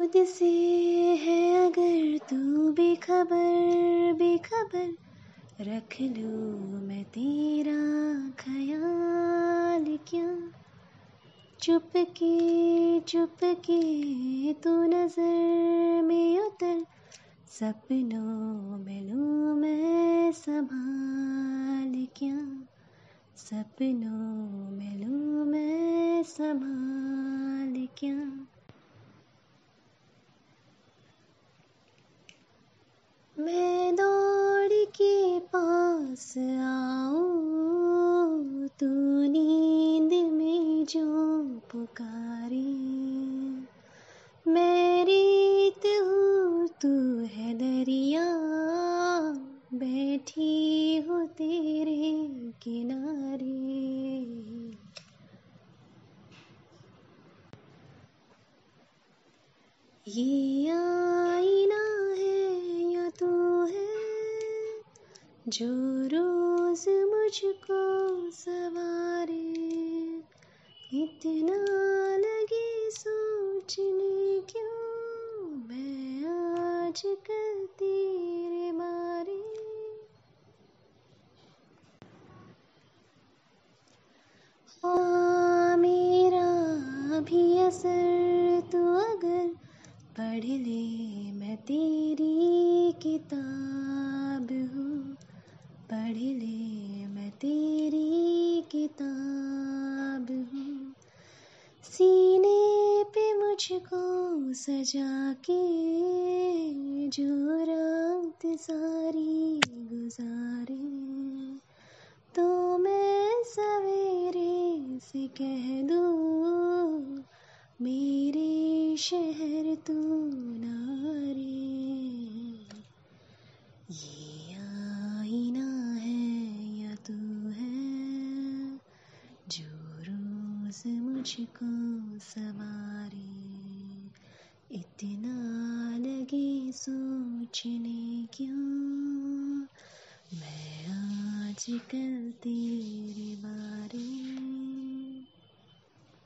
खुद से है अगर तू भी बेखबर बेखबर रख लूँ मैं तेरा ख्याल क्या? चुप के चुप के तू नज़र में उतर, सपनों में लूँ मैं संभाल क्या? सपनों में लूँ मैं संभाल क्या मैं दौड़ के पास आऊँ तू नींद में जो पुकारे। मैं रीत हूँ, तू है दरिया। बैठी हो तेरे किनारे। ये आईना जो रोज मुझको सवारे, इतना लगे सोचने क्यों मैं आज कल तेरे बारे हाँ मेरा भी असर तू अगर पढ़ ले मैं तेरी किताब। सीने पे मुझको सजा के जो रात सारी गुजारे। तो मैं सवेरे से कह दूँ, मेरे शहर तू नारे ये आईना है या तू है, जो रोज मुझको सवारी। इतना लगे सोचने क्यों? मैं आज कल तेरे बारे